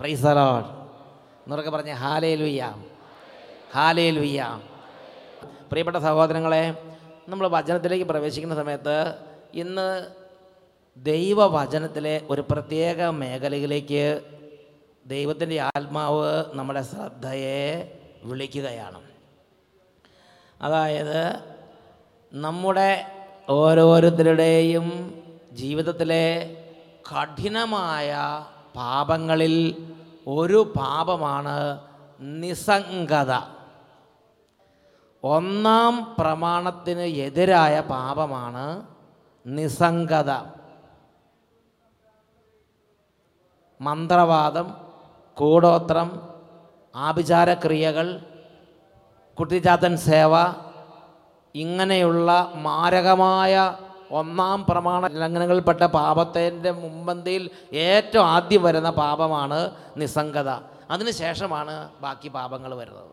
പ്രൈസറോഡ് എന്നൊക്കെ പറഞ്ഞ് ഹാലേ ലുയ്യ ഹാലേ ലുയ്യ പ്രിയപ്പെട്ട സഹോദരങ്ങളെ നമ്മൾ വചനത്തിലേക്ക് പ്രവേശിക്കുന്ന സമയത്ത് ഇന്ന് ദൈവവചനത്തിലെ ഒരു പ്രത്യേക മേഖലയിലേക്ക് ദൈവത്തിന്റെ ആത്മാവ് നമ്മുടെ ശ്രദ്ധയെ വിളിക്കുകയാണ്. അതായത് നമ്മുടെ ഓരോരുത്തരുടെയും ജീവിതത്തിലെ കഠിനമായ പാപങ്ങളിൽ ഒരു പാപമാണ് നിസംഗത ഒന്നാം പ്രമാണത്തിന് എതിരായ പാപമാണ് നിസംഗത മന്ത്രവാദം കൂടോത്രം ആഭിചാരക്രിയകൾ കുട്ടിജാതൻ സേവ ഇങ്ങനെയുള്ള മാരകമായ ഒന്നാം പ്രമാണ ലംഘനങ്ങളിൽപ്പെട്ട പാപത്തിന്റെ മുമ്പന്തിയിൽ ഏറ്റവും ആദ്യം വരുന്ന പാപമാണ് നിസ്സംഗത. അതിനുശേഷമാണ് ബാക്കി പാപങ്ങൾ വരുന്നത്.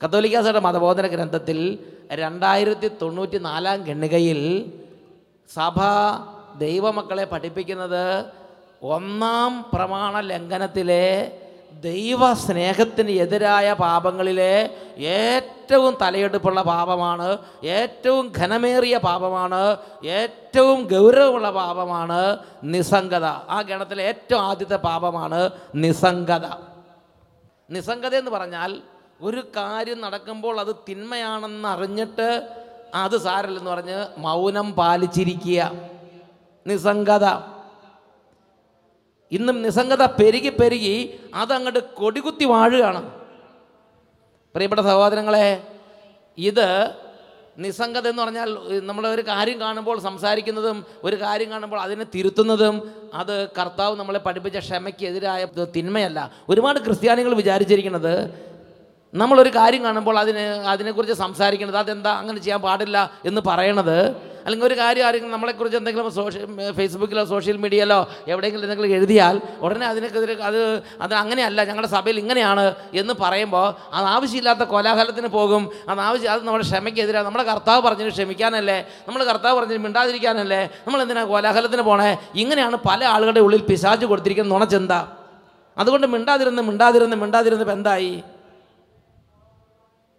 കത്തോലിക്ക സഭയുടെ മതബോധന ഗ്രന്ഥത്തിൽ രണ്ടായിരത്തി തൊണ്ണൂറ്റി നാലാം ഖണ്ഡികയിൽ സഭ ദൈവമക്കളെ പഠിപ്പിക്കുന്നത് ഒന്നാം പ്രമാണ ലംഘനത്തിലെ ദൈവ സ്നേഹത്തിന് എതിരായ പാപങ്ങളിലെ ഏറ്റവും തലയെടുപ്പുള്ള പാപമാണ് ഏറ്റവും ഘനമേറിയ പാപമാണ് ഏറ്റവും ഗൗരവമുള്ള പാപമാണ് നിസ്സംഗത. ആ ഗണത്തിലെ ഏറ്റവും ആദ്യത്തെ പാപമാണ് നിസ്സംഗത. നിസ്സംഗത എന്ന് പറഞ്ഞാൽ ഒരു കാര്യം നടക്കുമ്പോൾ അത് തിന്മയാണെന്ന് അറിഞ്ഞിട്ട് അത് സാരല്ലെന്ന് പറഞ്ഞ് മൗനം പാലിച്ചിരിക്കുക. നിസ്സംഗത. ഇന്നും നിസ്സംഗത പെരുകി പെരുകി അതങ്ങോട്ട് കൊടികുത്തി വാഴുകയാണ്. പ്രിയപ്പെട്ട സഹോദരങ്ങളെ ഇത് നിസ്സംഗത എന്ന് പറഞ്ഞാൽ നമ്മൾ ഒരു കാര്യം കാണുമ്പോൾ സംസാരിക്കുന്നതും ഒരു കാര്യം കാണുമ്പോൾ അതിനെ തിരുത്തുന്നതും അത് കർത്താവ് നമ്മളെ പഠിപ്പിച്ച ക്ഷമയ്ക്കെതിരായ തിന്മയല്ല. ഒരുപാട് ക്രിസ്ത്യാനികൾ വിചാരിച്ചിരിക്കുന്നത് നമ്മളൊരു കാര്യം കാണുമ്പോൾ അതിന് അതിനെക്കുറിച്ച് സംസാരിക്കുന്നത് അതെന്താ അങ്ങനെ ചെയ്യാൻ പാടില്ല എന്ന് പറയണത് അല്ലെങ്കിൽ ഒരു കാര്യം ആരെങ്കിലും നമ്മളെക്കുറിച്ച് എന്തെങ്കിലും സോഷ്യൽ ഫേസ്ബുക്കിലോ സോഷ്യൽ മീഡിയയിലോ എവിടെയെങ്കിലും എന്തെങ്കിലും എഴുതിയാൽ ഉടനെ അതിനെതിരെ അത് അത് അങ്ങനെയല്ല ഞങ്ങളുടെ സഭയിൽ ഇങ്ങനെയാണ് എന്ന് പറയുമ്പോൾ അത് ആവശ്യമില്ലാത്ത കോലാഹലത്തിന് പോകും. അത് ആവശ്യം അത് നമ്മുടെ ക്ഷമയ്ക്കെതിരാണ് നമ്മുടെ കർത്താവ് പറഞ്ഞതിന് ക്ഷമിക്കാനല്ലേ? നമ്മൾ കർത്താവ് പറഞ്ഞതിന് മിണ്ടാതിരിക്കാനല്ലേ? നമ്മൾ എന്തിനാ കോലാഹലത്തിന് പോണേ? ഇങ്ങനെയാണ് പല ആളുകളുടെ ഉള്ളിൽ പിശാച് കൊടുത്തിരിക്കുന്ന നുണച്ചെന്ത അതുകൊണ്ട് മിണ്ടാതിരുന്ന് മിണ്ടാതിരുന്ന് മിണ്ടാതിരുന്ന് ഇപ്പം എന്തായി?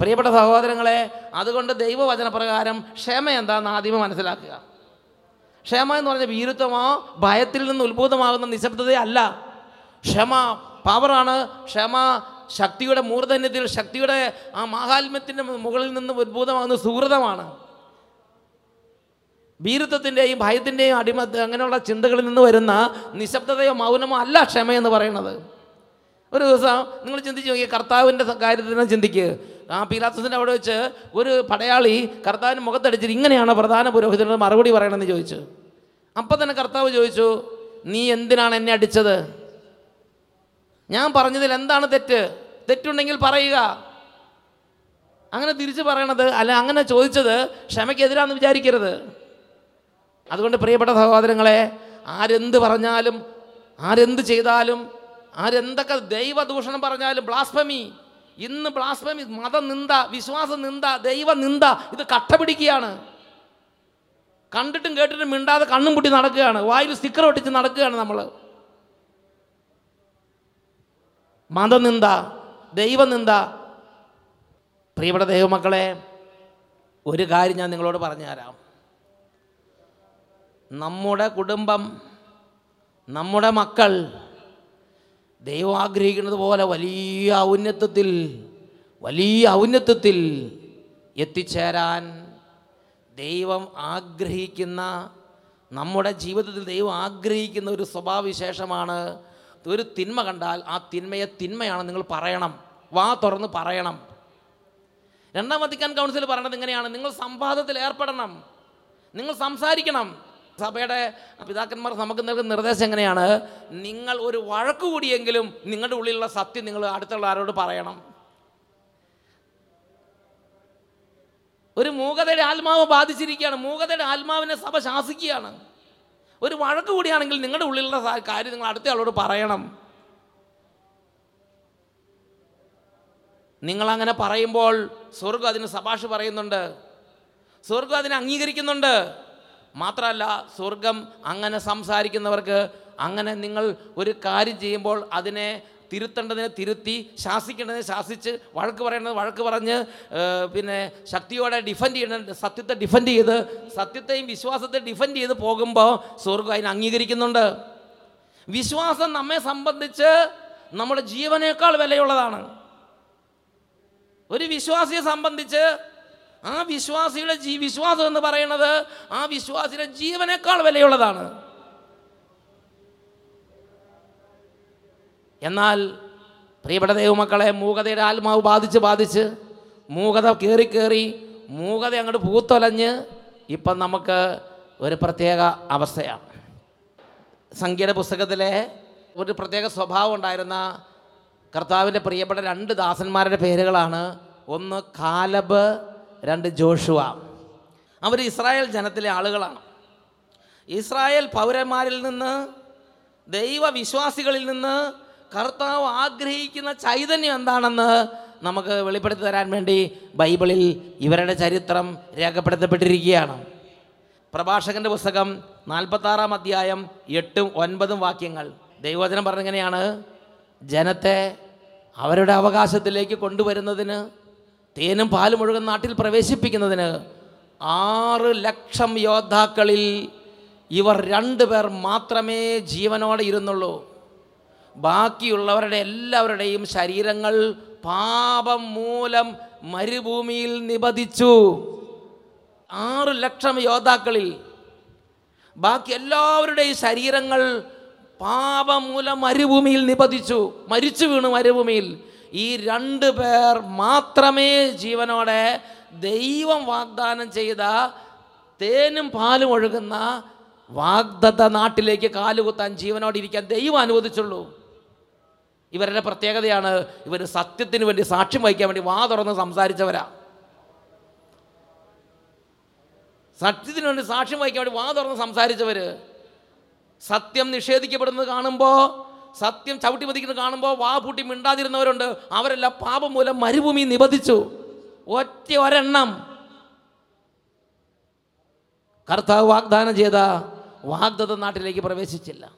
പ്രിയപ്പെട്ട സഹോദരങ്ങളെ അതുകൊണ്ട് ദൈവവചനപ്രകാരം ക്ഷമ എന്താണെന്ന് ആദ്യമേ മനസ്സിലാക്കുക. ക്ഷമ എന്ന് പറഞ്ഞ വീരുത്വമോ ഭയത്തിൽ നിന്ന് ഉത്ഭൂതമാകുന്ന നിശബ്ദതയല്ല ക്ഷമ പവറാണ്. ക്ഷമ ശക്തിയുടെ മൂർധന്യത്തിൽ ശക്തിയുടെ ആ മാഹാത്മ്യത്തിന്റെ മുകളിൽ നിന്ന് ഉത്ഭൂതമാകുന്ന സുഹൃതമാണ്. ഭീരുത്വത്തിന്റെയും ഭയത്തിന്റെയും അടിമ അങ്ങനെയുള്ള ചിന്തകളിൽ നിന്ന് വരുന്ന നിശബ്ദതയോ മൗനമോ അല്ല ക്ഷമയെന്ന് പറയുന്നത്. ഒരു ദിവസം നിങ്ങൾ ചിന്തിച്ച് നോക്കിയാൽ കർത്താവിന്റെ കാര്യത്തിൽ തന്നെ ചിന്തിക്കുക ആ പീലാത്തസിന്റെ അവിടെ വെച്ച് ഒരു പടയാളി കർത്താവിന് മുഖത്തടിച്ചിട്ട് ഇങ്ങനെയാണ് പ്രധാന പുരോഹിതനോട് മറുപടി പറയണമെന്ന് ചോദിച്ചു. അപ്പം തന്നെ കർത്താവ് ചോദിച്ചു നീ എന്തിനാണ് എന്നെ അടിച്ചത്? ഞാൻ പറഞ്ഞതിൽ എന്താണ് തെറ്റ്? തെറ്റുണ്ടെങ്കിൽ പറയുക. അങ്ങനെ തിരിച്ചു പറയണത് അല്ല അങ്ങനെ ചോദിച്ചത് ക്ഷമയ്ക്കെതിരാന്ന് വിചാരിക്കരുത്. അതുകൊണ്ട് പ്രിയപ്പെട്ട സഹോദരങ്ങളെ ആരെന്ത് പറഞ്ഞാലും ആരെന്ത് ചെയ്താലും ആരെന്തൊക്കെ ദൈവദൂഷണം പറഞ്ഞാലും ബ്ലാസ്ഫമി ഇന്ന് ബ്ലാസ്ഫമി മതനിന്ദ വിശ്വാസ നിന്ദ ദൈവ നിന്ദ ഇത് കട്ടപിടിക്കുകയാണ് കണ്ടിട്ടും കേട്ടിട്ടും മിണ്ടാതെ കണ്ണും പൊട്ടി നടക്കുകയാണ്. വായിൽ സ്റ്റിക്കർ ഒട്ടിച്ച് നടക്കുകയാണ് നമ്മൾ മതനിന്ദ ദൈവനിന്ദ പ്രിയപ്പെട്ട ദൈവമക്കളെ ഒരു കാര്യം ഞാൻ നിങ്ങളോട് പറഞ്ഞു തരാം. നമ്മുടെ കുടുംബം നമ്മുടെ മക്കൾ ദൈവം ആഗ്രഹിക്കുന്നത് പോലെ വലിയ ഔന്നത്വത്തിൽ വലിയ ഔന്നത്വത്തിൽ എത്തിച്ചേരാൻ ദൈവം ആഗ്രഹിക്കുന്ന നമ്മുടെ ജീവിതത്തിൽ ദൈവം ആഗ്രഹിക്കുന്ന ഒരു സ്വഭാവവിശേഷമാണ്. ഒരു തിന്മ കണ്ടാൽ ആ തിന്മയെ തിന്മയാണ് നിങ്ങൾ പറയണം. വാ തുറന്ന് പറയണം. രണ്ടാം വത്തിക്കാൻ കൗൺസിൽ പറയണത് ഇങ്ങനെയാണ്. നിങ്ങൾ സംവാദത്തിൽ ഏർപ്പെടണം. നിങ്ങൾ സംസാരിക്കണം. സഭയുടെ പിതാക്കന്മാർ നമുക്ക് നൽകുന്ന നിർദ്ദേശം എങ്ങനെയാണ്? നിങ്ങൾ ഒരു വഴക്ക് കൂടിയെങ്കിലും നിങ്ങളുടെ ഉള്ളിലുള്ള സത്യം നിങ്ങൾ അടുത്തുള്ള ആരോട് പറയണം. ഒരു മൂകതയുടെ ആത്മാവ് ബാധിച്ചിരിക്കുകയാണ്. മൂകതയുടെ ആത്മാവിനെ സഭ ശാസിക്കുകയാണ്. ഒരു വഴക്ക് കൂടിയാണെങ്കിൽ നിങ്ങളുടെ ഉള്ളിലുള്ള കാര്യം നിങ്ങൾ അടുത്ത ആളോട് പറയണം. നിങ്ങളങ്ങനെ പറയുമ്പോൾ സ്വർഗം അതിന് സഭാഷ് പറയുന്നുണ്ട്. സ്വർഗം അതിനെ അംഗീകരിക്കുന്നുണ്ട്. മാത്രമല്ല സ്വർഗം അങ്ങനെ സംസാരിക്കുന്നവർക്ക് അങ്ങനെ നിങ്ങൾ ഒരു കാര്യം ചെയ്യുമ്പോൾ അതിനെ തിരുത്തേണ്ടതിനെ തിരുത്തി ശാസിക്കേണ്ടതിനെ ശാസിച്ച് വഴക്ക് പറയേണ്ടത് വഴക്ക് പറഞ്ഞ് പിന്നെ ശക്തിയോടെ ഡിഫെൻഡ് ചെയ്യേണ്ട സത്യത്തെ ഡിഫെൻഡ് ചെയ്ത് സത്യത്തെയും വിശ്വാസത്തെ ഡിഫെൻഡ് ചെയ്ത് പോകുമ്പോൾ സ്വർഗം അതിനെ അംഗീകരിക്കുന്നുണ്ട്. വിശ്വാസം നമ്മെ സംബന്ധിച്ച് നമ്മുടെ ജീവനേക്കാൾ വിലയുള്ളതാണ്. ഒരു വിശ്വാസിയെ സംബന്ധിച്ച് ആ വിശ്വാസിയുടെ ജീ വിശ്വാസം എന്ന് പറയുന്നത് ആ വിശ്വാസിയുടെ ജീവനേക്കാൾ വിലയുള്ളതാണ്. എന്നാൽ പ്രിയപ്പെട്ട ദൈവമക്കളെ മൂകതയുടെ ആത്മാവ് ബാധിച്ച് ബാധിച്ച് മൂകത കയറി കയറി മൂകത അങ്ങോട്ട് പൂത്തൊലഞ്ഞ് ഇപ്പം നമുക്ക് ഒരു പ്രത്യേക അവസ്ഥയാണ്. സംഗീത പുസ്തകത്തിലെ ഒരു പ്രത്യേക സ്വഭാവം ഉണ്ടായിരുന്ന കർത്താവിന്റെ പ്രിയപ്പെട്ട രണ്ട് ദാസന്മാരുടെ പേരുകളാണ് ഒന്ന് കാലബ് രണ്ട് ജോഷുവ. അവർ ഇസ്രായേൽ ജനത്തിലെ ആളുകളാണ്. ഇസ്രായേൽ പൗരന്മാരിൽ നിന്ന് ദൈവവിശ്വാസികളിൽ നിന്ന് കർത്താവ് ആഗ്രഹിക്കുന്ന ചൈതന്യം എന്താണെന്ന് നമുക്ക് വെളിപ്പെടുത്തി തരാൻ വേണ്ടി ബൈബിളിൽ ഇവരുടെ ചരിത്രം രേഖപ്പെടുത്തപ്പെട്ടിരിക്കുകയാണ്. പ്രഭാഷകന്റെ പുസ്തകം നാൽപ്പത്താറാം അധ്യായം എട്ടും ഒൻപതും വാക്യങ്ങൾ. ദൈവവചനം പറഞ്ഞിങ്ങനെയാണ്? ജനത്തെ അവരുടെ അവകാശത്തിലേക്ക് കൊണ്ടുവരുന്നതിന് തേനും പാലും മുഴുവൻ നാട്ടിൽ പ്രവേശിപ്പിക്കുന്നതിന് ആറ് ലക്ഷം യോദ്ധാക്കളിൽ ഇവർ രണ്ടു പേർ മാത്രമേ ജീവനോടെ ഇരുന്നുള്ളൂ. ബാക്കിയുള്ളവരുടെ എല്ലാവരുടെയും ശരീരങ്ങൾ പാപം മൂലം മരുഭൂമിയിൽ നിബദിച്ചു ആറ് ലക്ഷം യോദ്ധാക്കളിൽ ബാക്കി എല്ലാവരുടെയും ശരീരങ്ങൾ പാപം മൂലം മരുഭൂമിയിൽ നിബദിച്ചു മരിച്ചു വീണു മരുഭൂമിയിൽ. ഈ രണ്ട് പേർ മാത്രമേ ജീവനോടെ ദൈവം വാഗ്ദാനം ചെയ്ത തേനും പാലും ഒഴുകുന്ന വാഗ്ദത്ത നാട്ടിലേക്ക് കാലുകുത്താൻ ജീവനോടെ ഇരിക്കാൻ ദൈവം അനുവദിച്ചുള്ളൂ. ഇവരുടെ പ്രത്യേകതയാണ് ഇവർ സത്യത്തിന് വേണ്ടി സാക്ഷ്യം വഹിക്കാൻ വേണ്ടി വാ തുറന്ന് സംസാരിച്ചവരാ. സത്യത്തിന് വേണ്ടി സാക്ഷ്യം വഹിക്കാൻ വേണ്ടി വാ തുറന്ന് സംസാരിച്ചവർ സത്യം നിഷേധിക്കപ്പെടുന്നത് കാണുമ്പോൾ സത്യം ചവിട്ടി മതിക്കുന്നത് കാണുമ്പോൾ വാ പൂട്ടി മിണ്ടാതിരുന്നവരുണ്ട്. അവരെല്ലാം പാപം മൂലം മരുഭൂമി നിബന്ധിച്ചു. ഒറ്റ ഒരെണ്ണം. കർത്താവ് വാഗ്ദാനം ചെയ്ത വാഗ്ദത്ത നാട്ടിലേക്ക് പ്രവേശിച്ചില്ല.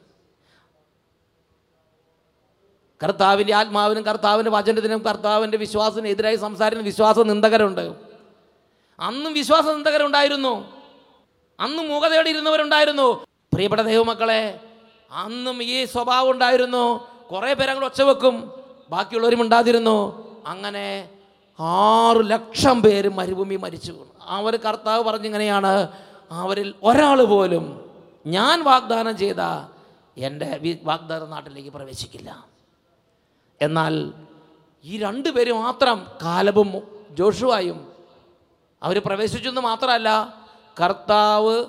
കർത്താവിന്റെ ആത്മാവിനും കർത്താവിന്റെ വചനത്തിനും കർത്താവിന്റെ വിശ്വാസത്തിനും എതിരായി സംസാരിക്കുന്ന വിശ്വാസ നിന്ദകരുണ്ട്. അന്നും വിശ്വാസ നിന്ദകരുണ്ടായിരുന്നു. അന്നും മൂകതയോടെ ഇരുന്നവരുണ്ടായിരുന്നു പ്രിയപ്പെട്ട ദൈവമക്കളെ അന്നും ഈ സ്വഭാവം ഉണ്ടായിരുന്നു. കുറേ പേരങ്ങൾ ഒച്ച വെക്കും. ബാക്കിയുള്ളവരും ഉണ്ടാതിരുന്നു അങ്ങനെ ആറ് ലക്ഷം പേര് മരുഭൂമി മരിച്ചു. അവർ കർത്താവ് പറഞ്ഞിങ്ങനെയാണ്. അവരിൽ ഒരാൾ പോലും ഞാൻ വാഗ്ദാനം ചെയ്ത എന്റെ വാഗ്ദാന നാട്ടിലേക്ക് പ്രവേശിക്കില്ല. എന്നാൽ ഈ രണ്ട് പേര് മാത്രം കാലബും ജോഷുവായും അവർ പ്രവേശിച്ചു എന്ന് മാത്രമല്ല കർത്താവ്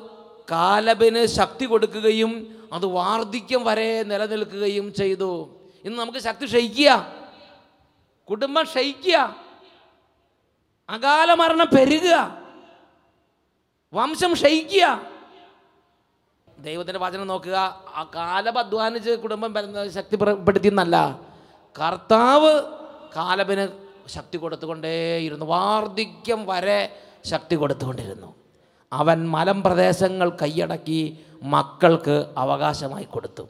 കാലബിന് ശക്തി കൊടുക്കുകയും അത് വാർദ്ധക്യം വരെ നിലനിൽക്കുകയും ചെയ്തു. ഇന്ന് നമുക്ക് ശക്തി ക്ഷയിക്കുക. കുടുംബം ക്ഷയിക്കുക. അകാല മരണം പെരുകുക. വംശം ക്ഷയിക്കുക. ദൈവത്തിന്റെ വചനം നോക്കുക. ആ കാലം അധ്വാനിച്ച് കുടുംബം വരുന്നത് ശക്തിപ്പെടുത്തി എന്നല്ല കർത്താവ് കാലബിന് ശക്തി കൊടുത്തുകൊണ്ടേയിരുന്നു. വാർദ്ധക്യം വരെ ശക്തി കൊടുത്തുകൊണ്ടിരുന്നു. അവൻ മലമ്പ്രദേശങ്ങൾ കൈയടക്കി മക്കൾക്ക് അവകാശമായി കൊടുത്തു.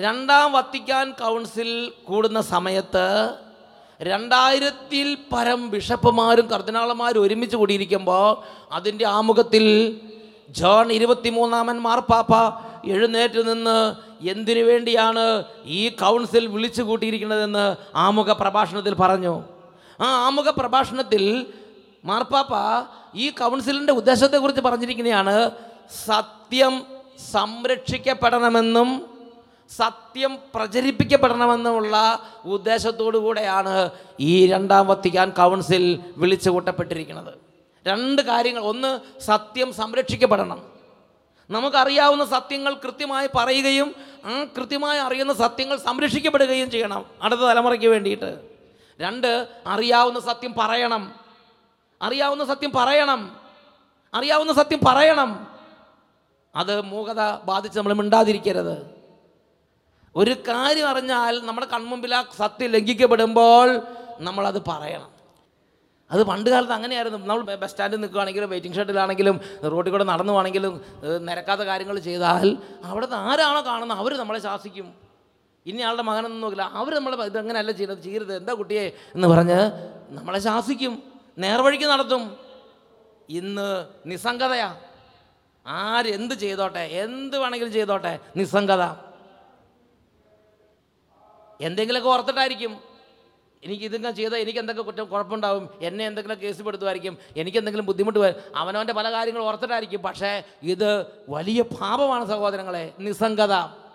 രണ്ടാം വത്തിക്കാൻ കൗൺസിൽ കൂടുന്ന സമയത്ത് രണ്ടായിരത്തിൽ പരം ബിഷപ്പുമാരും കർദിനാളന്മാരും ഒരുമിച്ച് കൂടിയിരിക്കുമ്പോൾ അതിന്റെ ആമുഖത്തിൽ ജോൺ ഇരുപത്തിമൂന്നാമൻ മാർപ്പാപ്പ എഴുന്നേറ്റ് നിന്ന് എന്തിനു വേണ്ടിയാണ് ഈ കൗൺസിൽ വിളിച്ചു കൂട്ടിയിരിക്കുന്നതെന്ന് ആമുഖ പ്രഭാഷണത്തിൽ പറഞ്ഞു. ആ ആമുഖ പ്രഭാഷണത്തിൽ മാർപ്പാപ്പ ഈ കൗൺസിലിന്റെ ഉദ്ദേശത്തെക്കുറിച്ച് പറഞ്ഞിരിക്കുന്നതാണ് സത്യം സംരക്ഷിക്കപ്പെടണമെന്നും സത്യം പ്രചരിപ്പിക്കപ്പെടണമെന്നുമുള്ള ഉദ്ദേശത്തോടു കൂടെയാണ് ഈ രണ്ടാം വത്തിക്കാൻ കൗൺസിൽ വിളിച്ചു കൂട്ടപ്പെട്ടിരിക്കുന്നത് രണ്ട് കാര്യങ്ങൾ. ഒന്ന് സത്യം സംരക്ഷിക്കപ്പെടണം. നമുക്കറിയാവുന്ന സത്യങ്ങൾ കൃത്യമായി പറയുകയും ആ കൃത്യമായി അറിയുന്ന സത്യങ്ങൾ സംരക്ഷിക്കപ്പെടുകയും ചെയ്യണം അടുത്ത തലമുറയ്ക്ക് വേണ്ടിയിട്ട്. രണ്ട് അറിയാവുന്ന സത്യം പറയണം. അറിയാവുന്ന സത്യം പറയണം. അറിയാവുന്ന സത്യം പറയണം. അത് മൂകത ബാധിച്ച് നമ്മൾ മിണ്ടാതിരിക്കരുത്. ഒരു കാര്യം അറിഞ്ഞാൽ നമ്മുടെ കൺമുമ്പിൽ ആ സത്യം ലംഘിക്കപ്പെടുമ്പോൾ നമ്മളത് പറയണം. അത് പണ്ട് കാലത്ത് അങ്ങനെയായിരുന്നു. നമ്മൾ ബസ് സ്റ്റാൻഡിൽ നിൽക്കുകയാണെങ്കിലും വെയിറ്റിംഗ് ഷെഡിലാണെങ്കിലും റോഡിൽ കൂടെ നടന്നു പോകണമെങ്കിലും നിരക്കാത്ത കാര്യങ്ങൾ ചെയ്താൽ അവിടുത്തെ ആരാണോ കാണുന്നത് അവർ നമ്മളെ ശാസിക്കും. ഇനി ആളുടെ മകനൊന്നും നോക്കില്ല. അവർ നമ്മളെ ഇതങ്ങനെയല്ല ചെയ്യുന്നത് ചെയ്യരുത്. എന്താ കുട്ടിയെ എന്ന് പറഞ്ഞ് നമ്മളെ ശാസിക്കും. നേർവഴിക്ക് നടത്തും. ഇന്ന് നിസ്സംഗതയാ. ആരെന്ത് ചെയ്തോട്ടെ എന്ത് വേണമെങ്കിലും ചെയ്തോട്ടെ നിസ്സംഗത. എന്തെങ്കിലുമൊക്കെ ഓർത്തിട്ടായിരിക്കും. എനിക്ക് ഇതിങ്ങനെ ചെയ്താൽ എനിക്ക് എന്തൊക്കെ കുറ്റം കുഴപ്പമുണ്ടാവും എന്നെ എന്തെങ്കിലും കേസ് പെടുത്തുമായിരിക്കും എനിക്ക് എന്തെങ്കിലും ബുദ്ധിമുട്ട് വരും അവനവന്റെ പല കാര്യങ്ങളും ഓർത്തിട്ടായിരിക്കും. പക്ഷേ ഇത് വലിയ പാപമാണ് സഹോദരങ്ങളെ നിസ്സംഗത.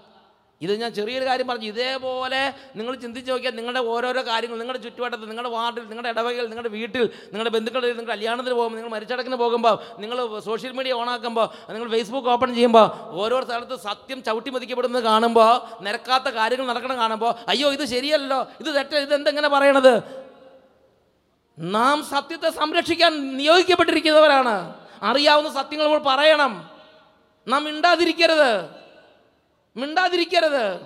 ഇത് ഞാൻ ചെറിയൊരു കാര്യം പറഞ്ഞു. ഇതേപോലെ നിങ്ങൾ ചിന്തിച്ച് നോക്കിയാൽ നിങ്ങളുടെ ഓരോരോ കാര്യങ്ങൾ നിങ്ങളുടെ ചുറ്റുവട്ടത്ത് നിങ്ങളുടെ വാർഡിൽ നിങ്ങളുടെ ഇടവകയിൽ നിങ്ങളുടെ വീട്ടിൽ നിങ്ങളുടെ ബന്ധുക്കളുടെ നിങ്ങൾ കല്യാണത്തിന് പോകുമ്പോൾ നിങ്ങൾ മരിച്ചടക്കിന് പോകുമ്പോൾ നിങ്ങൾ സോഷ്യൽ മീഡിയ ഓണാക്കുമ്പോൾ നിങ്ങൾ ഫേസ്ബുക്ക് ഓപ്പൺ ചെയ്യുമ്പോൾ ഓരോ സ്ഥലത്ത് സത്യം ചവിട്ടി മതിക്കപ്പെടുന്നത് കാണുമ്പോൾ നിരക്കാത്ത കാര്യങ്ങൾ നടക്കണം കാണുമ്പോൾ അയ്യോ ഇത് ശരിയല്ലോ ഇത് തെറ്റ ഇത് എന്തെങ്ങനെ പറയണത്? നാം സത്യത്തെ സംരക്ഷിക്കാൻ നിയോഗിക്കപ്പെട്ടിരിക്കുന്നവരാണ്. അറിയാവുന്ന സത്യങ്ങൾ നമ്മൾ പറയണം. നാം മിണ്ടാതിരിക്കരുത്. മിണ്ടാതിരിക്കരുത്.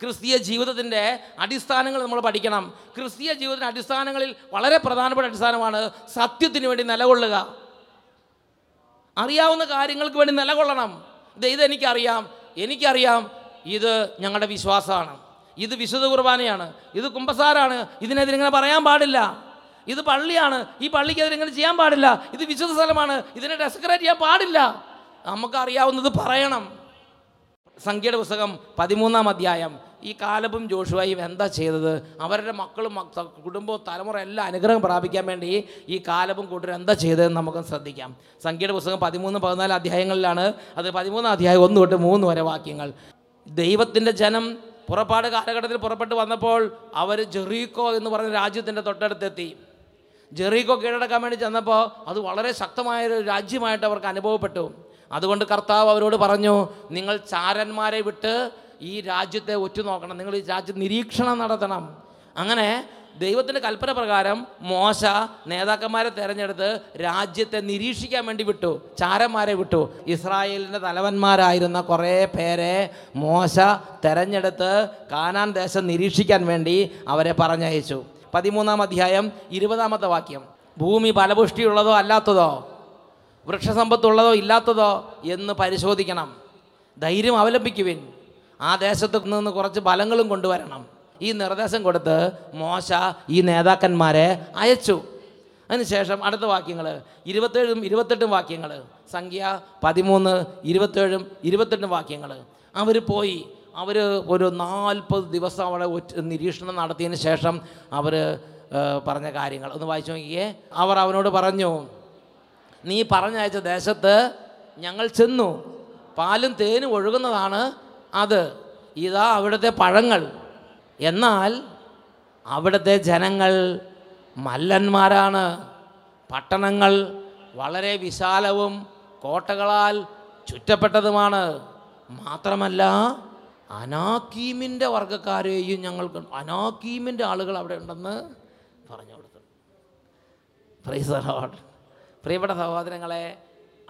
ക്രിസ്തീയ ജീവിതത്തിന്റെ അടിസ്ഥാനങ്ങൾ നമ്മൾ പഠിക്കണം. ക്രിസ്തീയ ജീവിതത്തിന്റെ അടിസ്ഥാനങ്ങളിൽ വളരെ പ്രധാനപ്പെട്ട അടിസ്ഥാനമാണ് സത്യത്തിന് വേണ്ടി നിലകൊള്ളുക. അറിയാവുന്ന കാര്യങ്ങൾക്ക് വേണ്ടി നിലകൊള്ളണം. ഇത് ഇതെനിക്കറിയാം എനിക്കറിയാം ഇത് ഞങ്ങളുടെ വിശ്വാസമാണ്. ഇത് വിശുദ്ധ കുർബാനയാണ്. ഇത് കുമ്പസാരാണ്. ഇതിനെതിരെ ഇങ്ങനെ പറയാൻ പാടില്ല. ഇത് പള്ളിയാണ്. ഈ പള്ളിക്കെതിരെ ഇങ്ങനെ ചെയ്യാൻ പാടില്ല. ഇത് വിശുദ്ധ സ്ഥലമാണ്. ഇതിനെ ഡെസ്കറേറ്റ് ചെയ്യാൻ പാടില്ല. നമുക്കറിയാവുന്നത് പറയണം. സംഖ്യയുടെ പുസ്തകം പതിമൂന്നാം അധ്യായം. ഈ കാലബും ജോഷുവായും എന്താ ചെയ്തത്? അവരുടെ മക്കളും കുടുംബവും തലമുറ എല്ലാം അനുഗ്രഹം പ്രാപിക്കാൻ വേണ്ടി ഈ കാലബും കൂട്ടരും എന്താ ചെയ്തതെന്ന് നമുക്ക് ശ്രദ്ധിക്കാം. സംഖ്യയുടെ പുസ്തകം പതിമൂന്ന് പതിനാല് അധ്യായങ്ങളിലാണ്. അത് പതിമൂന്നാം അധ്യായം ഒന്ന് തൊട്ട് മൂന്ന് വരെ വാക്യങ്ങൾ. ദൈവത്തിന്റെ ജനം പുറപ്പാട് കാലഘട്ടത്തിൽ പുറപ്പെട്ട് വന്നപ്പോൾ അവർ ജെറീക്കോ എന്ന് പറഞ്ഞ രാജ്യത്തിന്റെ തൊട്ടടുത്തെത്തി. ജെറീക്കോ കീഴടക്കാൻ വേണ്ടി ചെന്നപ്പോൾ അത് വളരെ ശക്തമായൊരു രാജ്യമായിട്ട് അവർക്ക് അനുഭവപ്പെട്ടു. അതുകൊണ്ട് കർത്താവ് അവരോട് പറഞ്ഞു നിങ്ങൾ ചാരന്മാരെ വിട്ട് ഈ രാജ്യത്തെ ഒറ്റുനോക്കണം. നിങ്ങൾ ഈ രാജ്യം നിരീക്ഷണം നടത്തണം. അങ്ങനെ ദൈവത്തിന്റെ കൽപ്പന പ്രകാരം മോശ നേതാക്കന്മാരെ തിരഞ്ഞെടുത്ത് രാജ്യത്തെ നിരീക്ഷിക്കാൻ വേണ്ടി വിട്ടു ചാരന്മാരെ വിട്ടു. ഇസ്രായേലിന്റെ തലവന്മാരായിരുന്ന കുറേ പേരെ മോശ തെരഞ്ഞെടുത്ത് കാനാൻ ദേശം നിരീക്ഷിക്കാൻ വേണ്ടി അവരെ പറഞ്ഞയച്ചു. പതിമൂന്നാം അധ്യായം ഇരുപതാമത്തെ വാക്യം. ഭൂമി ഫലപുഷ്ടിയുള്ളതോ അല്ലാത്തതോ? വൃക്ഷസമ്പത്തുള്ളതോ ഇല്ലാത്തതോ എന്ന് പരിശോധിക്കണം. ധൈര്യം അവലംബിക്കുവിൻ. ആ ദേശത്ത് നിന്ന് കുറച്ച് ഫലങ്ങളും കൊണ്ടുവരണം. ഈ നിർദ്ദേശം കൊടുത്ത് മോശ ഈ നേതാക്കന്മാരെ അയച്ചു. അതിനുശേഷം അടുത്ത വാക്യങ്ങൾ ഇരുപത്തേഴും ഇരുപത്തെട്ടും വാക്യങ്ങൾ സംഖ്യ പതിമൂന്ന് ഇരുപത്തേഴും ഇരുപത്തെട്ടും വാക്യങ്ങൾ അവർ പോയി. അവർ ഒരു നാൽപ്പത് ദിവസം അവിടെ നിരീക്ഷണം നടത്തിയതിന് ശേഷം അവർ പറഞ്ഞ കാര്യങ്ങൾ. ഒന്ന് വായിച്ചു നോക്കിയേ. അവർ അവനോട് പറഞ്ഞു നീ പറഞ്ഞയച്ച ദേശത്ത് ഞങ്ങൾ ചെന്നു. പാലും തേനും ഒഴുകുന്നതാണ് അത്. ഇതാ അവിടുത്തെ പഴങ്ങൾ. എന്നാൽ അവിടുത്തെ ജനങ്ങൾ മല്ലന്മാരാണ്. പട്ടണങ്ങൾ വളരെ വിശാലവും കോട്ടകളാൽ ചുറ്റപ്പെട്ടതുമാണ്. മാത്രമല്ല അനാക്കീമിന്റെ വർഗക്കാരെയും ഞങ്ങൾ കണ്ടു. അനാക്കീമിന്റെ ആളുകൾ അവിടെ ഉണ്ടെന്ന് പറഞ്ഞു കൊടുത്തു. പ്രൈസ് ലോർഡ് പ്രിയപ്പെട്ട സഹോദരങ്ങളെ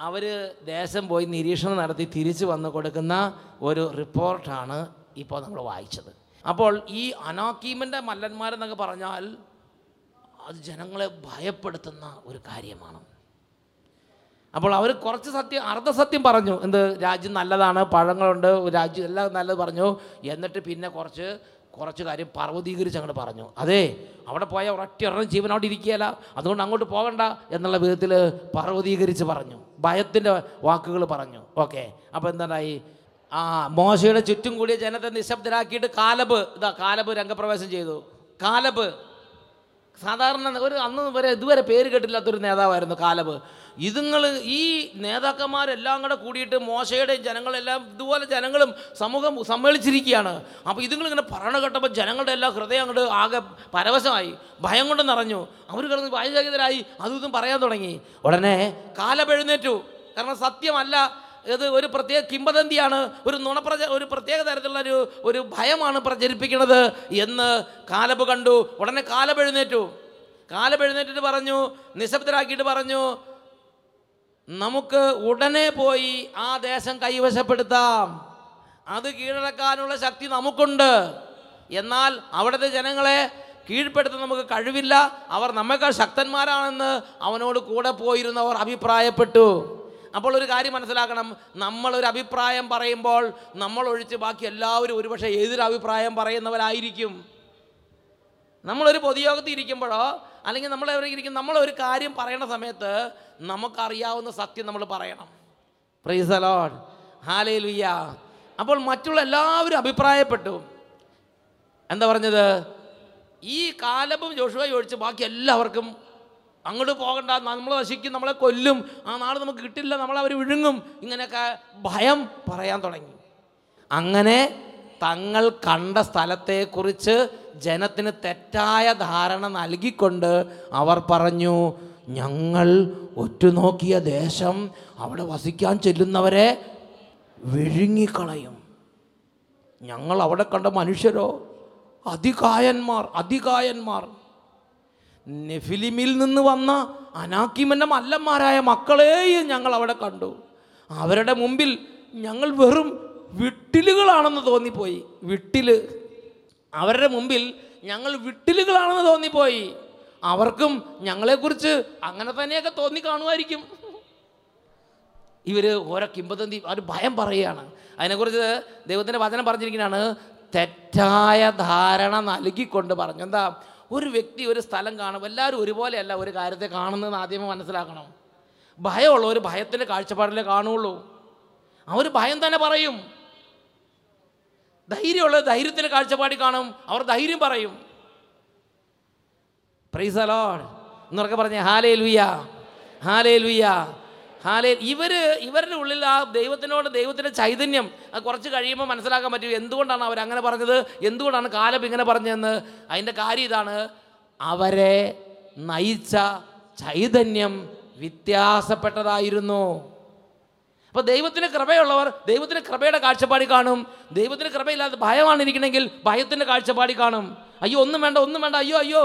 അവർ ദേശം പോയി നിരീക്ഷണം നടത്തി തിരിച്ചു വന്ന് കൊടുക്കുന്ന ഒരു റിപ്പോർട്ടാണ് ഇപ്പോൾ നമ്മൾ വായിച്ചത്. അപ്പോൾ ഈ അനാക്കീമിന്റെ മല്ലന്മാരെന്നൊക്കെ പറഞ്ഞാൽ അത് ജനങ്ങളെ ഭയപ്പെടുത്തുന്ന ഒരു കാര്യമാണ്. അപ്പോൾ അവർ കുറച്ച് സത്യം അർദ്ധസത്യം പറഞ്ഞു. എന്ത്? രാജ്യം നല്ലതാണ് പഴങ്ങളുണ്ട് രാജ്യം എല്ലാം നല്ലത് പറഞ്ഞു. എന്നിട്ട് പിന്നെ കുറച്ച് കുറച്ച് കാര്യം പർവതീകരിച്ച് അങ്ങോട്ട് പറഞ്ഞു. അതെ അവിടെ പോയാൽ ഒരൊറ്റ അവിടെ ഇരിക്കുകയില്ല അതുകൊണ്ട് അങ്ങോട്ട് പോകണ്ട എന്നുള്ള വിധത്തിൽ പർവതീകരിച്ച് പറഞ്ഞു. ഭയത്തിന്റെ വാക്കുകൾ പറഞ്ഞു. ഓക്കെ അപ്പോൾ എന്തായി ആ മോശയുടെ ചുറ്റും കൂടിയ ജനത്തെ നിശബ്ദരാക്കിയിട്ട് കാലബ് ഇതാ കാലബ് രംഗപ്രവേശം ചെയ്തു. കാലബ് സാധാരണ ഒരു അന്ന് വരെ ഇതുവരെ പേര് കേട്ടില്ലാത്തൊരു നേതാവായിരുന്നു കാലബ്. ഇതുങ്ങൾ ഈ നേതാക്കന്മാരെല്ലാം കൂടെ കൂടിയിട്ട് മോശയുടെയും ജനങ്ങളെല്ലാം ഇതുപോലെ ജനങ്ങളും സമൂഹം സമ്മേളിച്ചിരിക്കുകയാണ്. അപ്പോൾ ഇതുങ്ങളിങ്ങനെ പറയണ കേട്ടപ്പോൾ ജനങ്ങളുടെ എല്ലാം ഹൃദയം അങ്ങോട്ട് ആകെ പരവശമായി. ഭയം കൊണ്ട് നിറഞ്ഞു. അവർ കിടന്ന് ഭയചകിതരായി അതും പറയാൻ തുടങ്ങി. ഉടനെ കാലപെഴുന്നേറ്റു കാരണം സത്യമല്ല. ഇത് ഒരു പ്രത്യേക കിംബദന്തിയാണ് ഒരു നുണപ്രച ഒരു പ്രത്യേക തരത്തിലുള്ള ഒരു ഒരു ഭയമാണ് പ്രചരിപ്പിക്കുന്നത് എന്ന് കാലബ് കണ്ടു. ഉടനെ കാലബ് എഴുന്നേറ്റു. കാലബ് എഴുന്നേറ്റിട്ട് പറഞ്ഞു നിശബ്ദരാക്കിയിട്ട് പറഞ്ഞു നമുക്ക് ഉടനെ പോയി ആ ദേശം കൈവശപ്പെടുത്താം. അത് കീഴടക്കാനുള്ള ശക്തി നമുക്കുണ്ട്. എന്നാൽ അവിടുത്തെ ജനങ്ങളെ കീഴ്പ്പെടുത്താൻ നമുക്ക് കഴിവില്ല. അവർ നമ്മേക്കാൾ ശക്തന്മാരാണെന്ന് അവനോട് കൂടെ പോയിരുന്നവർ അഭിപ്രായപ്പെട്ടു. അപ്പോൾ ഒരു കാര്യം മനസ്സിലാക്കണം. നമ്മളൊരു അഭിപ്രായം പറയുമ്പോൾ നമ്മൾ ഒഴിച്ച് ബാക്കി എല്ലാവരും ഒരുപക്ഷെ എതിരഭിപ്രായം പറയുന്നവരായിരിക്കും. നമ്മളൊരു പൊതുയോഗത്തിൽ ഇരിക്കുമ്പോഴോ അല്ലെങ്കിൽ നമ്മൾ എവിടെ ഇരിക്കും നമ്മളൊരു കാര്യം പറയുന്ന സമയത്ത് നമുക്കറിയാവുന്ന സത്യം നമ്മൾ പറയണം. പ്രൈസ് അലോഡ് ഹാലേ ലുയ്യ അപ്പോൾ മറ്റുള്ള എല്ലാവരും അഭിപ്രായപ്പെട്ടു. എന്താ പറഞ്ഞത്? ഈ കാലവും ജോഷുവായി ഒഴിച്ച് ബാക്കി എല്ലാവർക്കും അങ്ങോട്ട് പോകണ്ട നമ്മൾ നശിക്കും നമ്മളെ കൊല്ലും. ആ നാട് നമുക്ക് കിട്ടില്ല നമ്മളവർ വിഴുങ്ങും. ഇങ്ങനെയൊക്കെ ഭയം പറയാൻ തുടങ്ങി. അങ്ങനെ തങ്ങൾ കണ്ട സ്ഥലത്തെക്കുറിച്ച് ജനത്തിന് തെറ്റായ ധാരണ നൽകിക്കൊണ്ട് അവർ പറഞ്ഞു ഞങ്ങൾ ഒറ്റുനോക്കിയ ദേശം അവിടെ വസിക്കാൻ ചെല്ലുന്നവരെ വിഴുങ്ങിക്കളയും. ഞങ്ങൾ അവിടെ കണ്ട മനുഷ്യരോ? അതികായന്മാർ അതികായന്മാർ. നെഫിലിമിൽ നിന്ന് വന്ന അനാക്കിമന്റെ മല്ലന്മാരായ മക്കളെയും ഞങ്ങൾ അവിടെ കണ്ടു. അവരുടെ മുമ്പിൽ ഞങ്ങൾ വെറും വിട്ടിലുകളാണെന്ന് തോന്നിപ്പോയി. വിട്ടിൽ. അവരുടെ മുമ്പിൽ ഞങ്ങൾ വിട്ടിലുകളാണെന്ന് തോന്നിപ്പോയി. അവർക്കും ഞങ്ങളെക്കുറിച്ച് അങ്ങനെ തന്നെയൊക്കെ തോന്നി കാണുമായിരിക്കും. ഇവർ ഓരോ കിംബതന്തി അവർ ഭയം പറയുകയാണ്. അതിനെക്കുറിച്ച് ദൈവത്തിന്റെ വചനം പറഞ്ഞിരിക്കുന്നതാണ് തെറ്റായ ധാരണ നൽകിക്കൊണ്ട് പറഞ്ഞു. എന്താ? ഒരു വ്യക്തി ഒരു സ്ഥലം കാണും എല്ലാവരും ഒരുപോലെയല്ല ഒരു കാര്യത്തെ കാണുന്നതെന്ന് ആദ്യം മനസ്സിലാക്കണം. ഭയമുള്ള ഒരു ഭയത്തിന്റെ കാഴ്ചപ്പാടിലേ കാണുള്ളൂ. അവർ ഭയം തന്നെ പറയും. ധൈര്യമുള്ള ധൈര്യത്തിന്റെ കാഴ്ചപ്പാടി കാണും അവർ ധൈര്യം പറയും. പ്രൈസ് അലോഡ് എന്നൊക്കെ പറഞ്ഞേ ഹാലേ ലുയ്യ ഹാലേ ലുയ്യ ഹാലേ ഇവർ ഇവരുടെ ഉള്ളിൽ ആ ദൈവത്തിനോട് ദൈവത്തിന്റെ ചൈതന്യം കുറച്ച് കഴിയുമ്പോൾ മനസ്സിലാക്കാൻ പറ്റും എന്തുകൊണ്ടാണ് അവർ അങ്ങനെ പറഞ്ഞത് എന്തുകൊണ്ടാണ് കാലം ഇങ്ങനെ പറഞ്ഞതെന്ന്. അതിന്റെ കാര്യം ഇതാണ് അവരെ നയിച്ച ചൈതന്യം വ്യത്യാസപ്പെട്ടതായിരുന്നു. അപ്പോൾ ദൈവത്തിന് കൃപയുള്ളവർ ദൈവത്തിന് കൃപയുടെ കാഴ്ചപ്പാടി കാണും. ദൈവത്തിന് കൃപയില്ലാതെ ഭയമാണ് ഇരിക്കണമെങ്കിൽ ഭയത്തിന്റെ കാഴ്ചപ്പാടി കാണും. അയ്യോ ഒന്നും വേണ്ട ഒന്നും വേണ്ട അയ്യോ അയ്യോ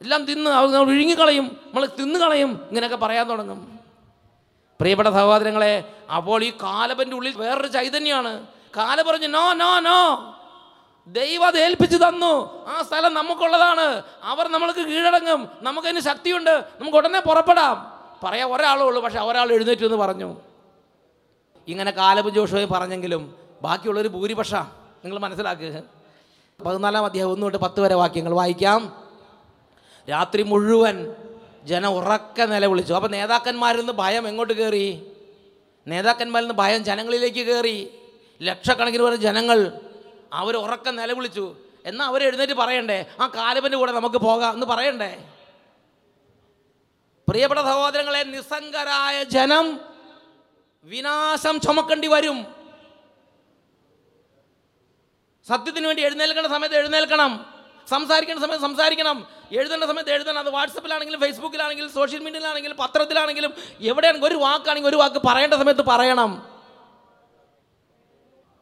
എല്ലാം തിന്ന് നമ്മൾ വിഴുങ്ങിക്കളയും നമ്മൾ തിന്നു കളയും ഇങ്ങനെയൊക്കെ പറയാൻ തുടങ്ങും. പ്രിയപ്പെട്ട സഹോദരങ്ങളെ അപ്പോൾ ഈ കാലപ്പന്റെ ഉള്ളിൽ വേറൊരു ചൈതന്യമാണ്. കാല പറഞ്ഞു നോ നോ നോ. ദൈവം അത് ഏൽപ്പിച്ചു തന്നു. ആ സ്ഥലം നമുക്കുള്ളതാണ്. അവർ നമ്മൾക്ക് കീഴടങ്ങും. നമുക്കതിന് ശക്തിയുണ്ട്. നമുക്ക് ഉടനെ പുറപ്പെടാം. പറയാൻ ഒരാളേ ഉള്ളൂ പക്ഷെ ഒരാൾ എഴുന്നേറ്റു എന്ന് പറഞ്ഞു. ഇങ്ങനെ കാലബ് ജോഷുവായി പറഞ്ഞെങ്കിലും ബാക്കിയുള്ളൊരു ഭൂരിപക്ഷ. നിങ്ങൾ മനസ്സിലാക്കുക പതിനാലാം അധ്യായം ഒന്ന് തൊട്ട് പത്ത് വരെ വാക്യങ്ങൾ വായിക്കാം. രാത്രി മുഴുവൻ ജനം ഉറക്കെ നിലവിളിച്ചു. അപ്പോൾ നേതാക്കന്മാരിൽ നിന്ന് ഭയം എങ്ങോട്ട് കയറി നേതാക്കന്മാരിൽ നിന്ന് ഭയം ജനങ്ങളിലേക്ക് കയറി ലക്ഷക്കണക്കിന് പേർ ജനങ്ങൾ അവർ ഉറക്കെ നിലവിളിച്ചു. എന്നാൽ അവർ എഴുന്നേറ്റ് പറയണ്ടേ? ആ കാലബന്റെ കൂടെ നമുക്ക് പോകാം എന്ന് പറയണ്ടേ? പ്രിയപ്പെട്ട സഹോദരങ്ങളെ നിസ്സംഗരായ ജനം വിനാശം ചുമക്കേണ്ടി വരും. സത്യത്തിന് വേണ്ടി എഴുന്നേൽക്കേണ്ട സമയത്ത് എഴുന്നേൽക്കണം. സംസാരിക്കേണ്ട സമയത്ത് സംസാരിക്കണം. എഴുതേണ്ട സമയത്ത് എഴുതണം. അത് വാട്സപ്പിലാണെങ്കിലും ഫേസ്ബുക്കിലാണെങ്കിലും സോഷ്യൽ മീഡിയയിലാണെങ്കിലും പത്രത്തിലാണെങ്കിലും എവിടെയാണെങ്കിൽ ഒരു വാക്കാണെങ്കിൽ ഒരു വാക്ക് പറയേണ്ട സമയത്ത് പറയണം.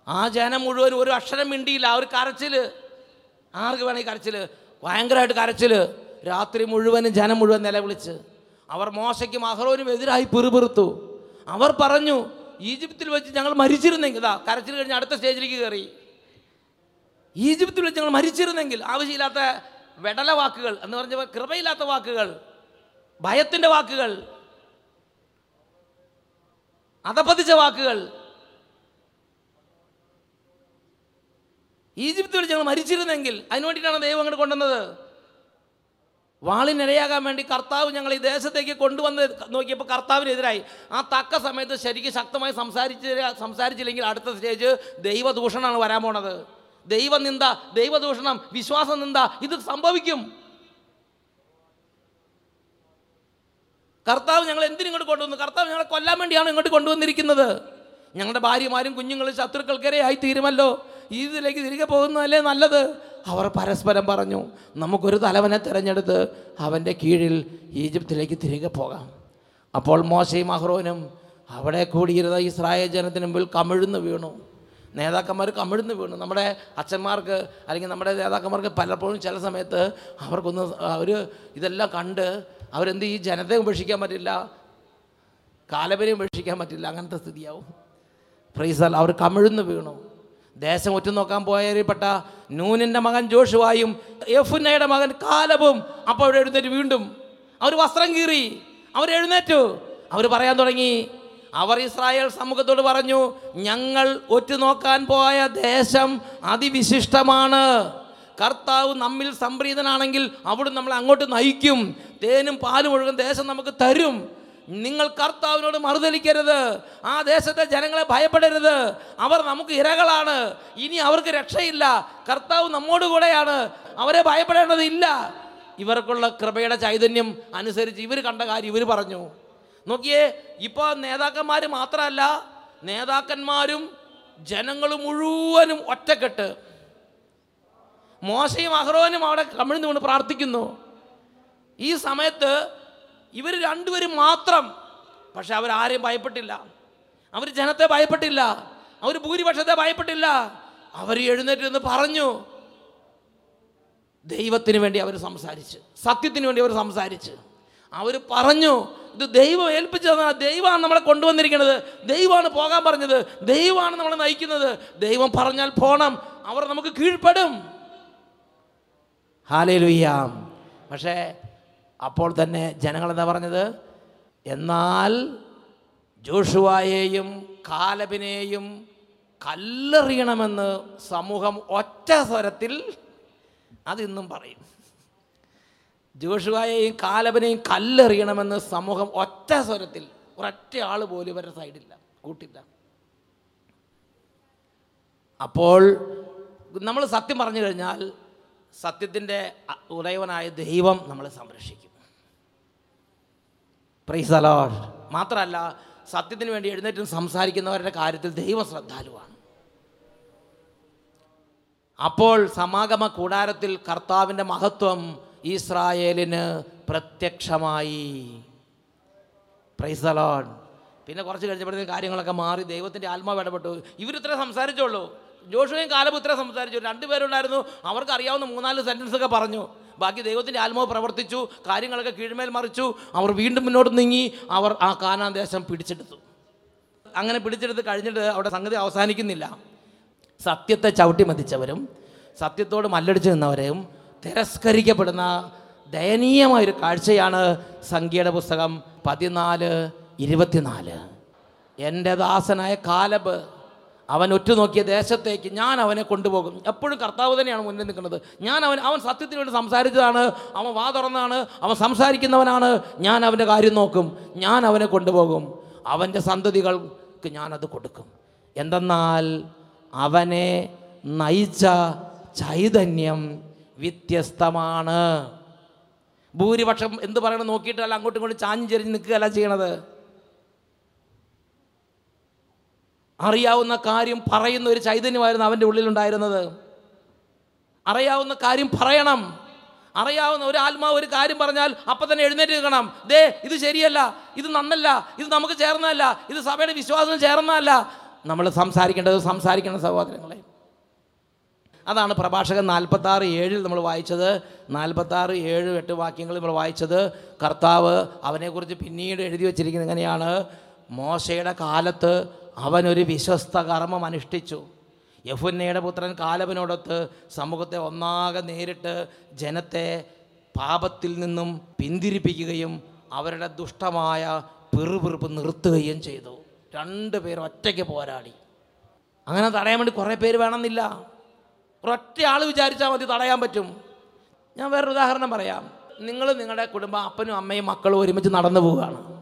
ആ ജനം മുഴുവൻ ഒരു അക്ഷരം മിണ്ടിയില്ല. ആ ഒരു കരച്ചിൽ ആർക്ക് വേണമെങ്കിൽ കരച്ചിൽ ഭയങ്കരമായിട്ട് കരച്ചിൽ രാത്രി മുഴുവനും ജനം മുഴുവൻ നിലവിളിച്ച്. അവർ മോശയ്ക്കും അഹ്റോനും എതിരായി പിറുപിറുത്തു. അവർ പറഞ്ഞു ഈജിപ്തിൽ വെച്ച് ഞങ്ങൾ മരിച്ചിരുന്നെങ്കിൽ കരച്ചിൽ കഴിഞ്ഞ് അടുത്ത സ്റ്റേജിലേക്ക് കയറി. ഈജിപ്തിൽ വെച്ച് ഞങ്ങൾ മരിച്ചിരുന്നെങ്കിൽ ആവശ്യമില്ലാത്ത വെടല വാക്കുകൾ എന്ന് പറഞ്ഞ കൃപയില്ലാത്ത വാക്കുകൾ ഭയത്തിന്റെ വാക്കുകൾ അതപ്പതിച്ച വാക്കുകൾ. ഈജിപ്തിൽ വെച്ച് ഞങ്ങൾ മരിച്ചിരുന്നെങ്കിൽ അതിനു വേണ്ടിയിട്ടാണ് ദൈവം അങ്ങോട്ട് കൊണ്ടുവന്നത്. വാളിനിരയാകാൻ വേണ്ടി കർത്താവ് ഞങ്ങൾ ഈ ദേശത്തേക്ക് കൊണ്ടുവന്ന് നോക്കിയപ്പോൾ കർത്താവിനെതിരായി. ആ തക്ക സമയത്ത് ശരിക്കും ശക്തമായി സംസാരിച്ച് സംസാരിച്ചില്ലെങ്കിൽ അടുത്ത സ്റ്റേജ് ദൈവദൂഷണമാണ് വരാൻ പോണത്. ദൈവനിന്ദ ദൈവദൂഷണം വിശ്വാസനിന്ദ ഇത് സംഭവിക്കും. കർത്താവ് ഞങ്ങൾ എന്തിനിങ്ങോട്ട് കൊണ്ടുവന്നു? കർത്താവ് ഞങ്ങളെ കൊല്ലാൻ വേണ്ടിയാണ് ഇങ്ങോട്ട് കൊണ്ടുവന്നിരിക്കുന്നത്. ഞങ്ങളുടെ ഭാര്യമാരും കുഞ്ഞുങ്ങളും ശത്രുക്കൾക്കിരയായി തീരുമല്ലോ. ഇതിലേക്ക് തിരികെ പോകുന്നതല്ലേ നല്ലത്? അവർ പരസ്പരം പറഞ്ഞു നമുക്കൊരു തലവനെ തിരഞ്ഞെടുത്ത് അവന്റെ കീഴിൽ ഈജിപ്തിലേക്ക് തിരികെ പോകാം. അപ്പോൾ മോശയും അഹ്റോനും അവിടെ കൂടിയിരുന്ന ഇസ്രായേൽ ജനത്തിന് മുമ്പിൽ കമിഴ്ന്നു വീണു. നേതാക്കന്മാർ കമിഴ്ന്ന് വീണു. നമ്മുടെ അച്ഛന്മാർക്ക് അല്ലെങ്കിൽ നമ്മുടെ നേതാക്കന്മാർക്ക് പലപ്പോഴും ചില സമയത്ത് അവർക്കൊന്ന് അവർ ഇതെല്ലാം കണ്ട് അവരെന്ത് ഈ ജനതയെ ഉപേക്ഷിക്കാൻ പറ്റില്ല കാലവരെയും ഉപേക്ഷിക്കാൻ പറ്റില്ല അങ്ങനത്തെ സ്ഥിതിയാവും. പ്രൈസൽ അവർ കമിഴ്ന്ന് വീണു. ദേശം ഒറ്റുനോക്കാൻ പോയപ്പെട്ട നൂനിന്റെ മകൻ ജോഷുവായും യഫുന്നയുടെ മകൻ കാലവും അപ്പോൾ എഴുന്നേറ്റ് വീണ്ടും. അവർ വസ്ത്രം കീറി. അവർ എഴുന്നേറ്റു. അവർ പറയാൻ തുടങ്ങി അവർ ഇസ്രായേൽ സമൂഹത്തോട് പറഞ്ഞു ഞങ്ങൾ ഒറ്റ നോക്കാൻ പോയ ദേശം അതിവിശിഷ്ടമാണ്. കർത്താവ് നമ്മിൽ സംപ്രീതനാണെങ്കിൽ അവിടെ നമ്മളെ അങ്ങോട്ട് നയിക്കും. തേനും പാലും ഒഴുകും ദേശം നമുക്ക് തരും. നിങ്ങൾ കർത്താവിനോട് മറുതലിക്കരുത്. ആ ദേശത്തെ ജനങ്ങളെ ഭയപ്പെടരുത്. അവർ നമുക്ക് ഇരകളാണ്. ഇനി അവർക്ക് രക്ഷയില്ല. കർത്താവ് നമ്മോട് കൂടെയാണ്. അവരെ ഭയപ്പെടേണ്ടതില്ല. ഇവർക്കുള്ള കൃപയുടെ ചൈതന്യം അനുസരിച്ച് ഇവർ കണ്ട കാര്യം ഇവർ പറഞ്ഞു. നോക്കിയേ ഇപ്പോൾ നേതാക്കന്മാർ മാത്രമല്ല നേതാക്കന്മാരും ജനങ്ങൾ മുഴുവനും ഒറ്റക്കെട്ട്. മോശയും അഹ്റോനും അവിടെ കമിഴ്ന്നു കൊണ്ട് പ്രാർത്ഥിക്കുന്നു. ഈ സമയത്ത് ഇവർ രണ്ടുപേരും മാത്രം പക്ഷെ അവരാരെയും ഭയപ്പെട്ടില്ല. അവർ ജനത്തെ ഭയപ്പെട്ടില്ല. അവർ ഭൂരിപക്ഷത്തെ ഭയപ്പെട്ടില്ല. അവർ എഴുന്നേറ്റ് എന്ന് പറഞ്ഞു. ദൈവത്തിന് വേണ്ടി അവർ സംസാരിച്ച് സത്യത്തിന് വേണ്ടി അവർ സംസാരിച്ച്. അവർ പറഞ്ഞു ഇത് ദൈവം ഏൽപ്പിച്ചതാണ് ദൈവമാണ് നമ്മളെ കൊണ്ടുവന്നിരിക്കുന്നത്. ദൈവമാണ് പോകാൻ പറഞ്ഞത്. ദൈവമാണ് നമ്മളെ നയിക്കുന്നത്. ദൈവം പറഞ്ഞാൽ പോണം. അവർ നമുക്ക് കീഴ്പ്പെടും. ഹാലയിലുയ്യാം പക്ഷേ അപ്പോൾ തന്നെ ജനങ്ങൾ എന്താ പറഞ്ഞത്? എന്നാൽ ജോഷുവായെയും കാലബിനെയും കല്ലെറിയണമെന്ന് സമൂഹം ഒറ്റ സ്വരത്തിൽ അതിന്നും പറയും. ജോഷുവായെയും കാലബനെയും കല്ലെറിയണമെന്ന് സമൂഹം ഒറ്റ സ്വരത്തിൽ ഒരൊറ്റ ആൾ പോലും ഇവരുടെ സൈഡില്ല കൂട്ടില്ല. അപ്പോൾ നമ്മൾ സത്യം പറഞ്ഞു കഴിഞ്ഞാൽ സത്യത്തിന്റെ ഉദയവനായ ദൈവം നമ്മളെ സംരക്ഷിക്കും. പ്രൈസ് അലോഡ് മാത്രമല്ല സത്യത്തിന് വേണ്ടി എഴുന്നേറ്റും സംസാരിക്കുന്നവരുടെ കാര്യത്തിൽ ദൈവം ശ്രദ്ധാലുവാണ്. അപ്പോൾ സമാഗമ കൂടാരത്തിൽ കർത്താവിന്റെ മഹത്വം ഇസ്രായേലിന് പ്രത്യക്ഷമായി. പ്രൈസലോൺ പിന്നെ കുറച്ച് കഴിഞ്ഞപ്പോഴത്തേക്ക് കാര്യങ്ങളൊക്കെ മാറി. ദൈവത്തിന്റെ ആത്മാവ് ഇടപെട്ടു. ഇവരിത്ര സംസാരിച്ചോളൂ. ജോഷുവയും കാലം ഇത്ര സംസാരിച്ചു. രണ്ടുപേരുണ്ടായിരുന്നു അവർക്ക് അറിയാവുന്ന മൂന്നാൽ സെന്റൻസ് ഒക്കെ പറഞ്ഞു. ബാക്കി ദൈവത്തിന്റെ ആത്മാവ് പ്രവർത്തിച്ചു. കാര്യങ്ങളൊക്കെ കീഴ്മേൽ മറിച്ചു. അവർ വീണ്ടും മുന്നോട്ട് നീങ്ങി. അവർ ആ കാനാൻ ദേശം പിടിച്ചെടുത്തു. അങ്ങനെ പിടിച്ചെടുത്ത് കഴിഞ്ഞിട്ട് അവിടെ സംഗതി അവസാനിക്കുന്നില്ല. സത്യത്തെ ചവിട്ടി മതിച്ചവരും സത്യത്തോട് മല്ലടിച്ച് നിന്നവരെയും തിരസ്കരിക്കപ്പെടുന്ന ദയനീയമായൊരു കാഴ്ചയാണ് സംഖ്യയുടെ പുസ്തകം പതിനാല് ഇരുപത്തിനാല്. എന്റെ ദാസനായ കാലബ് അവൻ ഒറ്റുനോക്കിയ ദേശത്തേക്ക് ഞാൻ അവനെ കൊണ്ടുപോകും. എപ്പോഴും കർത്താവ് തന്നെയാണ് മുന്നിൽ നിൽക്കുന്നത്. ഞാൻ അവൻ അവൻ സത്യത്തിന് വേണ്ടി സംസാരിച്ചതാണ്. അവൻ വാ തുറന്നാണ്. അവൻ സംസാരിക്കുന്നവനാണ്. ഞാൻ അവന്റെ കാര്യം നോക്കും. ഞാൻ അവനെ കൊണ്ടുപോകും. അവന്റെ സന്തതികൾക്ക് ഞാനത് കൊടുക്കും. എന്തെന്നാൽ അവനെ നയിച്ച ചൈതന്യം വ്യത്യസ്തമാണ്. ഭൂരിപക്ഷം എന്ത് പറയണം നോക്കിയിട്ടല്ല അങ്ങോട്ടും ഇങ്ങോട്ടും ചാഞ്ചെരിഞ്ഞ് നിൽക്കുകയല്ല ചെയ്യണത്. അറിയാവുന്ന കാര്യം പറയുന്ന ഒരു ചൈതന്യമായിരുന്നു അവന്റെ ഉള്ളിലുണ്ടായിരുന്നത്. അറിയാവുന്ന കാര്യം പറയണം. അറിയാവുന്ന ഒരു ആത്മാവ് ഒരു കാര്യം പറഞ്ഞാൽ അപ്പം തന്നെ എഴുന്നേറ്റ് നിൽക്കണം. ദേ ഇത് ശരിയല്ല ഇത് നന്നല്ല ഇത് നമുക്ക് ചേർന്നതല്ല ഇത് സഭയുടെ വിശ്വാസം ചേർന്നതല്ല. നമ്മൾ സംസാരിക്കേണ്ടത് സംസാരിക്കണം സഹോദരങ്ങളെ. അതാണ് പ്രഭാഷകൻ നാൽപ്പത്താറ് ഏഴിൽ നമ്മൾ വായിച്ചത്. നാൽപ്പത്താറ് ഏഴ് എട്ട് വാക്യങ്ങൾ നമ്മൾ വായിച്ചത്. കർത്താവ് അവനെക്കുറിച്ച് പിന്നീട് എഴുതി വച്ചിരിക്കുന്നത് എങ്ങനെയാണ്? മോശയുടെ കാലത്ത് അവനൊരു വിശ്വസ്ത കർമ്മം അനുഷ്ഠിച്ചു. യഫുന്നയുടെ പുത്രൻ കാലവനോടൊത്ത് സമൂഹത്തെ ഒന്നാകെ നേരിട്ട് ജനത്തെ പാപത്തിൽ നിന്നും പിന്തിരിപ്പിക്കുകയും അവരുടെ ദുഷ്ടമായ പിറുപിറുപ്പ് നിർത്തുകയും ചെയ്തു. രണ്ട് പേർ ഒറ്റയ്ക്ക് പോരാടി. അങ്ങനെ തടയാൻ വേണ്ടി കുറേ പേര് വേണമെന്നില്ല. ഒരൊറ്റ ആൾ വിചാരിച്ചാൽ മതി തടയാൻ പറ്റും. ഞാൻ വേറൊരു ഉദാഹരണം പറയാം. നിങ്ങൾ നിങ്ങളുടെ കുടുംബം അപ്പനും അമ്മയും മക്കളും ഒരുമിച്ച് നടന്നു പോവുകയാണ്.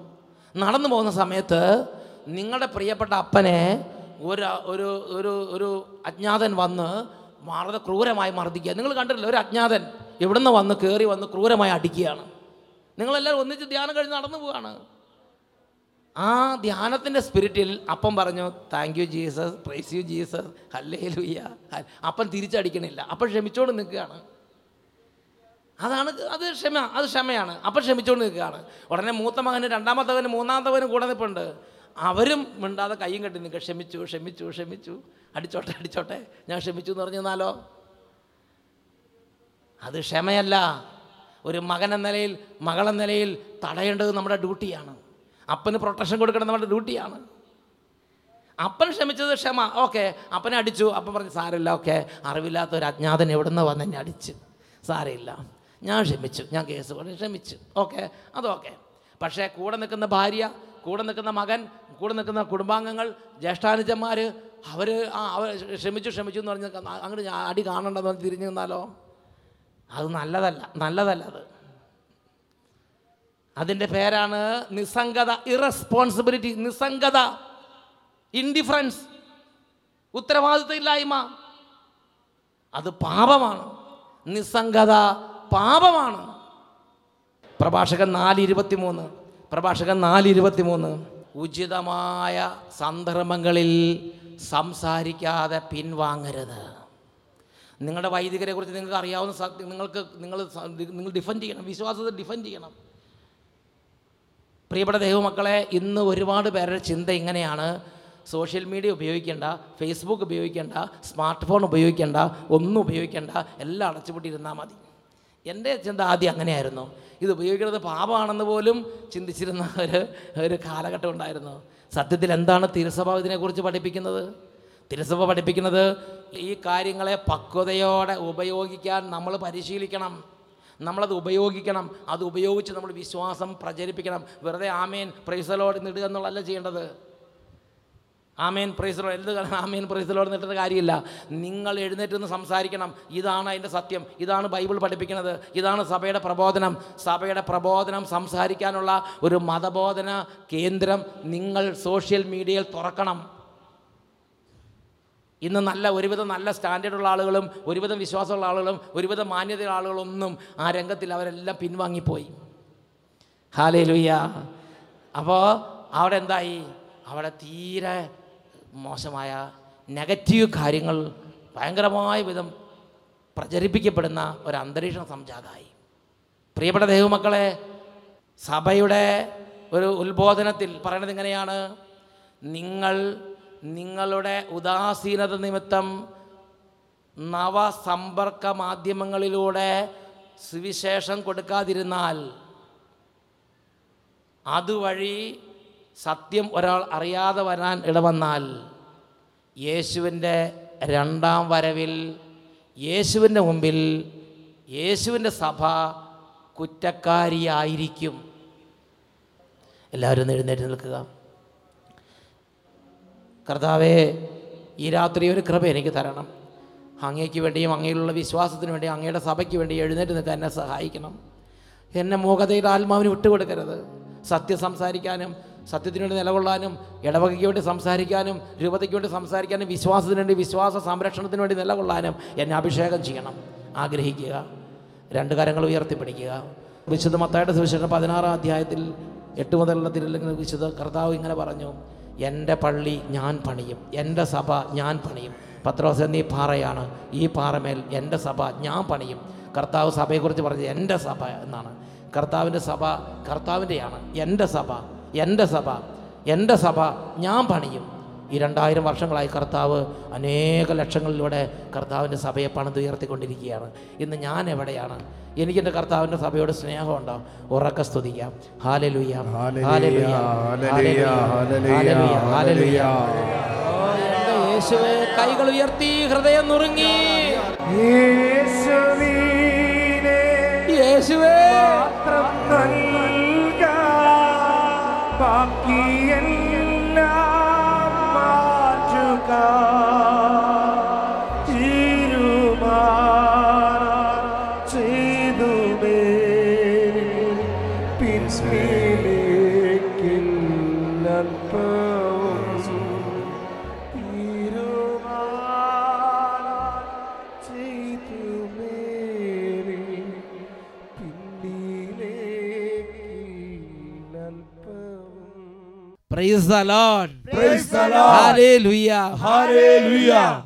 നടന്നു പോകുന്ന സമയത്ത് നിങ്ങളുടെ പ്രിയപ്പെട്ട അപ്പനെ ഒരു ഒരു ഒരു ഒരു അജ്ഞാതൻ വന്ന് വളരെ ക്രൂരമായി മർദ്ദിക്കുക. നിങ്ങൾ കണ്ടിട്ടില്ല? ഒരു അജ്ഞാതൻ ഇവിടുന്ന് വന്ന് കയറി വന്ന് ക്രൂരമായി അടിക്കുകയാണ്. നിങ്ങളെല്ലാവരും ഒന്നിച്ച് ധ്യാനം കഴിഞ്ഞ് നടന്നു പോവുകയാണ്. ആ ധ്യാനത്തിന്റെ സ്പിരിറ്റിൽ അപ്പം പറഞ്ഞു thank you Jesus praise you Jesus hallelujah അപ്പം തിരിച്ചടിക്കണില്ല. അപ്പം ക്ഷമിച്ചോണ്ട് നിൽക്കുകയാണ്. അതാണ് അത് ക്ഷമ അത് ക്ഷമയാണ്. അപ്പം ക്ഷമിച്ചോണ്ട് നിൽക്കുകയാണ്. ഉടനെ മൂത്ത മകന് രണ്ടാമത്തവന് മൂന്നാമത്തവന് കൂടെ നിൽപ്പുണ്ട് അവരും മിണ്ടാതെ കയ്യും കെട്ടി നിൽക്കുക. ക്ഷമിച്ചു ക്ഷമിച്ചു ക്ഷമിച്ചു. അടിച്ചോട്ടെ അടിച്ചോട്ടെ. ഞാൻ ക്ഷമിച്ചു എന്ന് പറഞ്ഞു അത് ക്ഷമയല്ല. ഒരു മകൻ എന്ന നിലയിൽ മകളെന്ന നിലയിൽ തടയേണ്ടത് നമ്മുടെ ഡ്യൂട്ടിയാണ്. അപ്പന് പ്രൊട്ടക്ഷൻ കൊടുക്കണം നമ്മുടെ ഡ്യൂട്ടിയാണ് അപ്പൻ ക്ഷമിച്ചത് ക്ഷമ. ഓക്കെ അപ്പനെ അടിച്ചു. അപ്പം പറഞ്ഞു സാരമില്ല. ഓക്കെ അറിവില്ലാത്ത ഒരു അജ്ഞാതൻ എവിടെ നിന്ന് വന്ന് എന്നെ അടിച്ച്? സാരമില്ല. ഞാൻ ക്ഷമിച്ചു. ഞാൻ കേസ് കൊണ്ട് ക്ഷമിച്ചു. ഓക്കെ അതൊക്കെ പക്ഷേ കൂടെ നിൽക്കുന്ന ഭാര്യ കൂടെ നിൽക്കുന്ന മകൻ കൂടെ നിൽക്കുന്ന കുടുംബാംഗങ്ങൾ ജ്യേഷ്ഠാനുജന്മാർ അവർ ആ അവർ ക്ഷമിച്ചു ക്ഷമിച്ചു എന്ന് പറഞ്ഞ് അങ്ങോട്ട് അടി കാണണ്ടെന്ന് പറഞ്ഞ് തിരിഞ്ഞു നിന്നാലോ? അത് നല്ലതല്ല. നല്ലതല്ല അത്. അതിന്റെ പേരാണ് നിസ്സംഗത ഇറസ്പോൺസിബിലിറ്റി നിസ്സംഗത ഇൻഡിഫറൻസ് ഉത്തരവാദിത്തമില്ലായ്മ. അത് പാപമാണ്. നിസ്സംഗത പാപമാണ്. പ്രഭാഷകൻ നാല് ഇരുപത്തിമൂന്ന് പ്രഭാഷകൻ നാല് ഇരുപത്തിമൂന്ന് ഉചിതമായ സന്ദർഭങ്ങളിൽ സംസാരിക്കാതെ പിൻവാങ്ങരുത്. നിങ്ങളുടെ വൈദികരെ കുറിച്ച് നിങ്ങൾക്ക് അറിയാവുന്ന നിങ്ങൾക്ക് നിങ്ങൾ നിങ്ങൾ ഡിഫെൻഡ് ചെയ്യണം വിശ്വാസത്തെ ഡിഫെൻഡ് ചെയ്യണം. പ്രിയപ്പെട്ട ദൈവമക്കളെ ഇന്ന് ഒരുപാട് പേരുടെ ചിന്ത ഇങ്ങനെയാണ്. സോഷ്യൽ മീഡിയ ഉപയോഗിക്കേണ്ട ഫേസ്ബുക്ക് ഉപയോഗിക്കേണ്ട സ്മാർട്ട് ഫോൺ ഉപയോഗിക്കേണ്ട ഒന്നും ഉപയോഗിക്കേണ്ട എല്ലാം അടച്ചുപൂട്ടിയിരുന്നാൽ മതി. എന്റെ ചിന്ത ആദ്യം അങ്ങനെയായിരുന്നു. ഇത് ഉപയോഗിക്കുന്നത് പാപമാണെന്ന് പോലും ചിന്തിച്ചിരുന്ന ഒരു ഒരു കാലഘട്ടം ഉണ്ടായിരുന്നു. സത്യത്തിൽ എന്താണ് തിരുസഭ ഇതിനെക്കുറിച്ച് പഠിപ്പിക്കുന്നത്? തിരുസഭ പഠിപ്പിക്കുന്നത് ഈ കാര്യങ്ങളെ പക്വതയോടെ ഉപയോഗിക്കാൻ നമ്മൾ പരിശീലിക്കണം. നമ്മളത് ഉപയോഗിക്കണം. അത് ഉപയോഗിച്ച് നമ്മൾ വിശ്വാസം പ്രചരിപ്പിക്കണം. വെറുതെ ആമേൻ പ്രൈസലോട് നിടുക എന്നുള്ളതല്ല ചെയ്യേണ്ടത്. ആമേൻ പ്രൈസലോട് എന്ത് ആമേൻ പ്രൈസലോട് നിട്ടത് കാര്യമില്ല. നിങ്ങൾ എഴുന്നേറ്റ് നിന്ന് സംസാരിക്കണം. ഇതാണ് അതിന്റെ സത്യം. ഇതാണ് ബൈബിൾ പഠിപ്പിക്കുന്നത്. ഇതാണ് സഭയുടെ പ്രബോധനം. സഭയുടെ പ്രബോധനം സംസാരിക്കാനുള്ള ഒരു മതബോധന കേന്ദ്രം നിങ്ങൾ സോഷ്യൽ മീഡിയയിൽ തുറക്കണം. ഇന്ന് നല്ല ഒരുവിധം നല്ല സ്റ്റാൻഡേർഡുള്ള ആളുകളും ഒരുവിധം വിശ്വാസമുള്ള ആളുകളും ഒരുവിധം മാന്യതയുള്ള ആളുകളൊന്നും ആ രംഗത്തിൽ അവരെല്ലാം പിൻവാങ്ങിപ്പോയി. ഹാലേ ലുയ്യ അപ്പോൾ അവിടെ എന്തായി? അവിടെ തീരെ മോശമായ നെഗറ്റീവ് കാര്യങ്ങൾ ഭയങ്കരമായ വിധം പ്രചരിപ്പിക്കപ്പെടുന്ന ഒരു അന്തരീക്ഷം സംജാതായി. പ്രിയപ്പെട്ട ദൈവമക്കളെ സഭയുടെ ഒരു ഉത്ബോധനത്തിൽ പറയുന്നത് എങ്ങനെയാണ്? നിങ്ങൾ നിങ്ങളുടെ ഉദാസീനത നിമിത്തം നവസമ്പർക്ക മാധ്യമങ്ങളിലൂടെ സുവിശേഷം കൊടുക്കാതിരുന്നാൽ അതുവഴി സത്യം ഒരാൾ അറിയാതെ വരാൻ ഇടവന്നാൽ യേശുവിന്റെ രണ്ടാം വരവിൽ യേശുവിന്റെ മുമ്പിൽ യേശുവിന്റെ സഭ കുറ്റക്കാരിയായിരിക്കും. എല്ലാവരും എഴുന്നേറ്റ് നിൽക്കുക. കർത്താവേ ഈ രാത്രി ഒരു കൃപ എനിക്ക് തരണം. അങ്ങേക്ക് വേണ്ടിയും അങ്ങയിലുള്ള വിശ്വാസത്തിന് വേണ്ടിയും അങ്ങയുടെ സഭയ്ക്ക് വേണ്ടി എഴുന്നേറ്റ് നിൽക്കാൻ എന്നെ സഹായിക്കണം. എന്നെ മൂകതയുടെ ആത്മാവിന് വിട്ടുകൊടുക്കരുത്. സത്യം സംസാരിക്കാനും സത്യത്തിന് വേണ്ടി നിലകൊള്ളാനും ഇടവകയ്ക്ക് വേണ്ടി സംസാരിക്കാനും രൂപതയ്ക്ക് വേണ്ടി സംസാരിക്കാനും വിശ്വാസത്തിന് വേണ്ടി വിശ്വാസ സംരക്ഷണത്തിന് വേണ്ടി നിലകൊള്ളാനും എന്നെ അഭിഷേകം ചെയ്യണം. ആഗ്രഹിക്കുക. രണ്ട് കരങ്ങൾ ഉയർത്തിപ്പിടിക്കുക. വിശുദ്ധ മത്തായുടെ സുവിശേഷം പതിനാറാം അധ്യായത്തിൽ എട്ട് മുതലുള്ള തിരുവല്ലെങ്കിൽ വിശുദ്ധ കർത്താവ് ഇങ്ങനെ പറഞ്ഞു. എന്റെ പള്ളി ഞാൻ പണിയും എന്റെ സഭ ഞാൻ പണിയും. പത്രോസ് എന്നീ പാറയാണ് ഈ പാറമേൽ എന്റെ സഭ ഞാൻ പണിയും. കർത്താവ് സഭയെക്കുറിച്ച് പറഞ്ഞത് എന്റെ സഭ എന്നാണ്. കർത്താവിന്റെ സഭ കർത്താവിന്റെയാണ്. എന്റെ സഭ എന്റെ സഭ എന്റെ സഭ ഞാൻ പണിയും. ഈ രണ്ടായിരം വർഷങ്ങളായി കർത്താവ് അനേക ലക്ഷങ്ങളിലൂടെ കർത്താവിന്റെ സഭയെ പണിതുയർത്തിക്കൊണ്ടിരിക്കുകയാണ്. ഇന്ന് ഞാൻ എവിടെയാണ്? എനിക്കെന്റെ കർത്താവിന്റെ സഭയോട് സ്നേഹമുണ്ടോ ഉറക്ക സ്തുതിക്കാം. ഹാലലുയ. യേശുവേ കൈകൾ ഉയർത്തി ഹൃദയം നുറുങ്ങി. യേശുവേ. ബാക്കിയെല്ലാം Praise the Lord. Praise the Lord. Hallelujah. Hallelujah.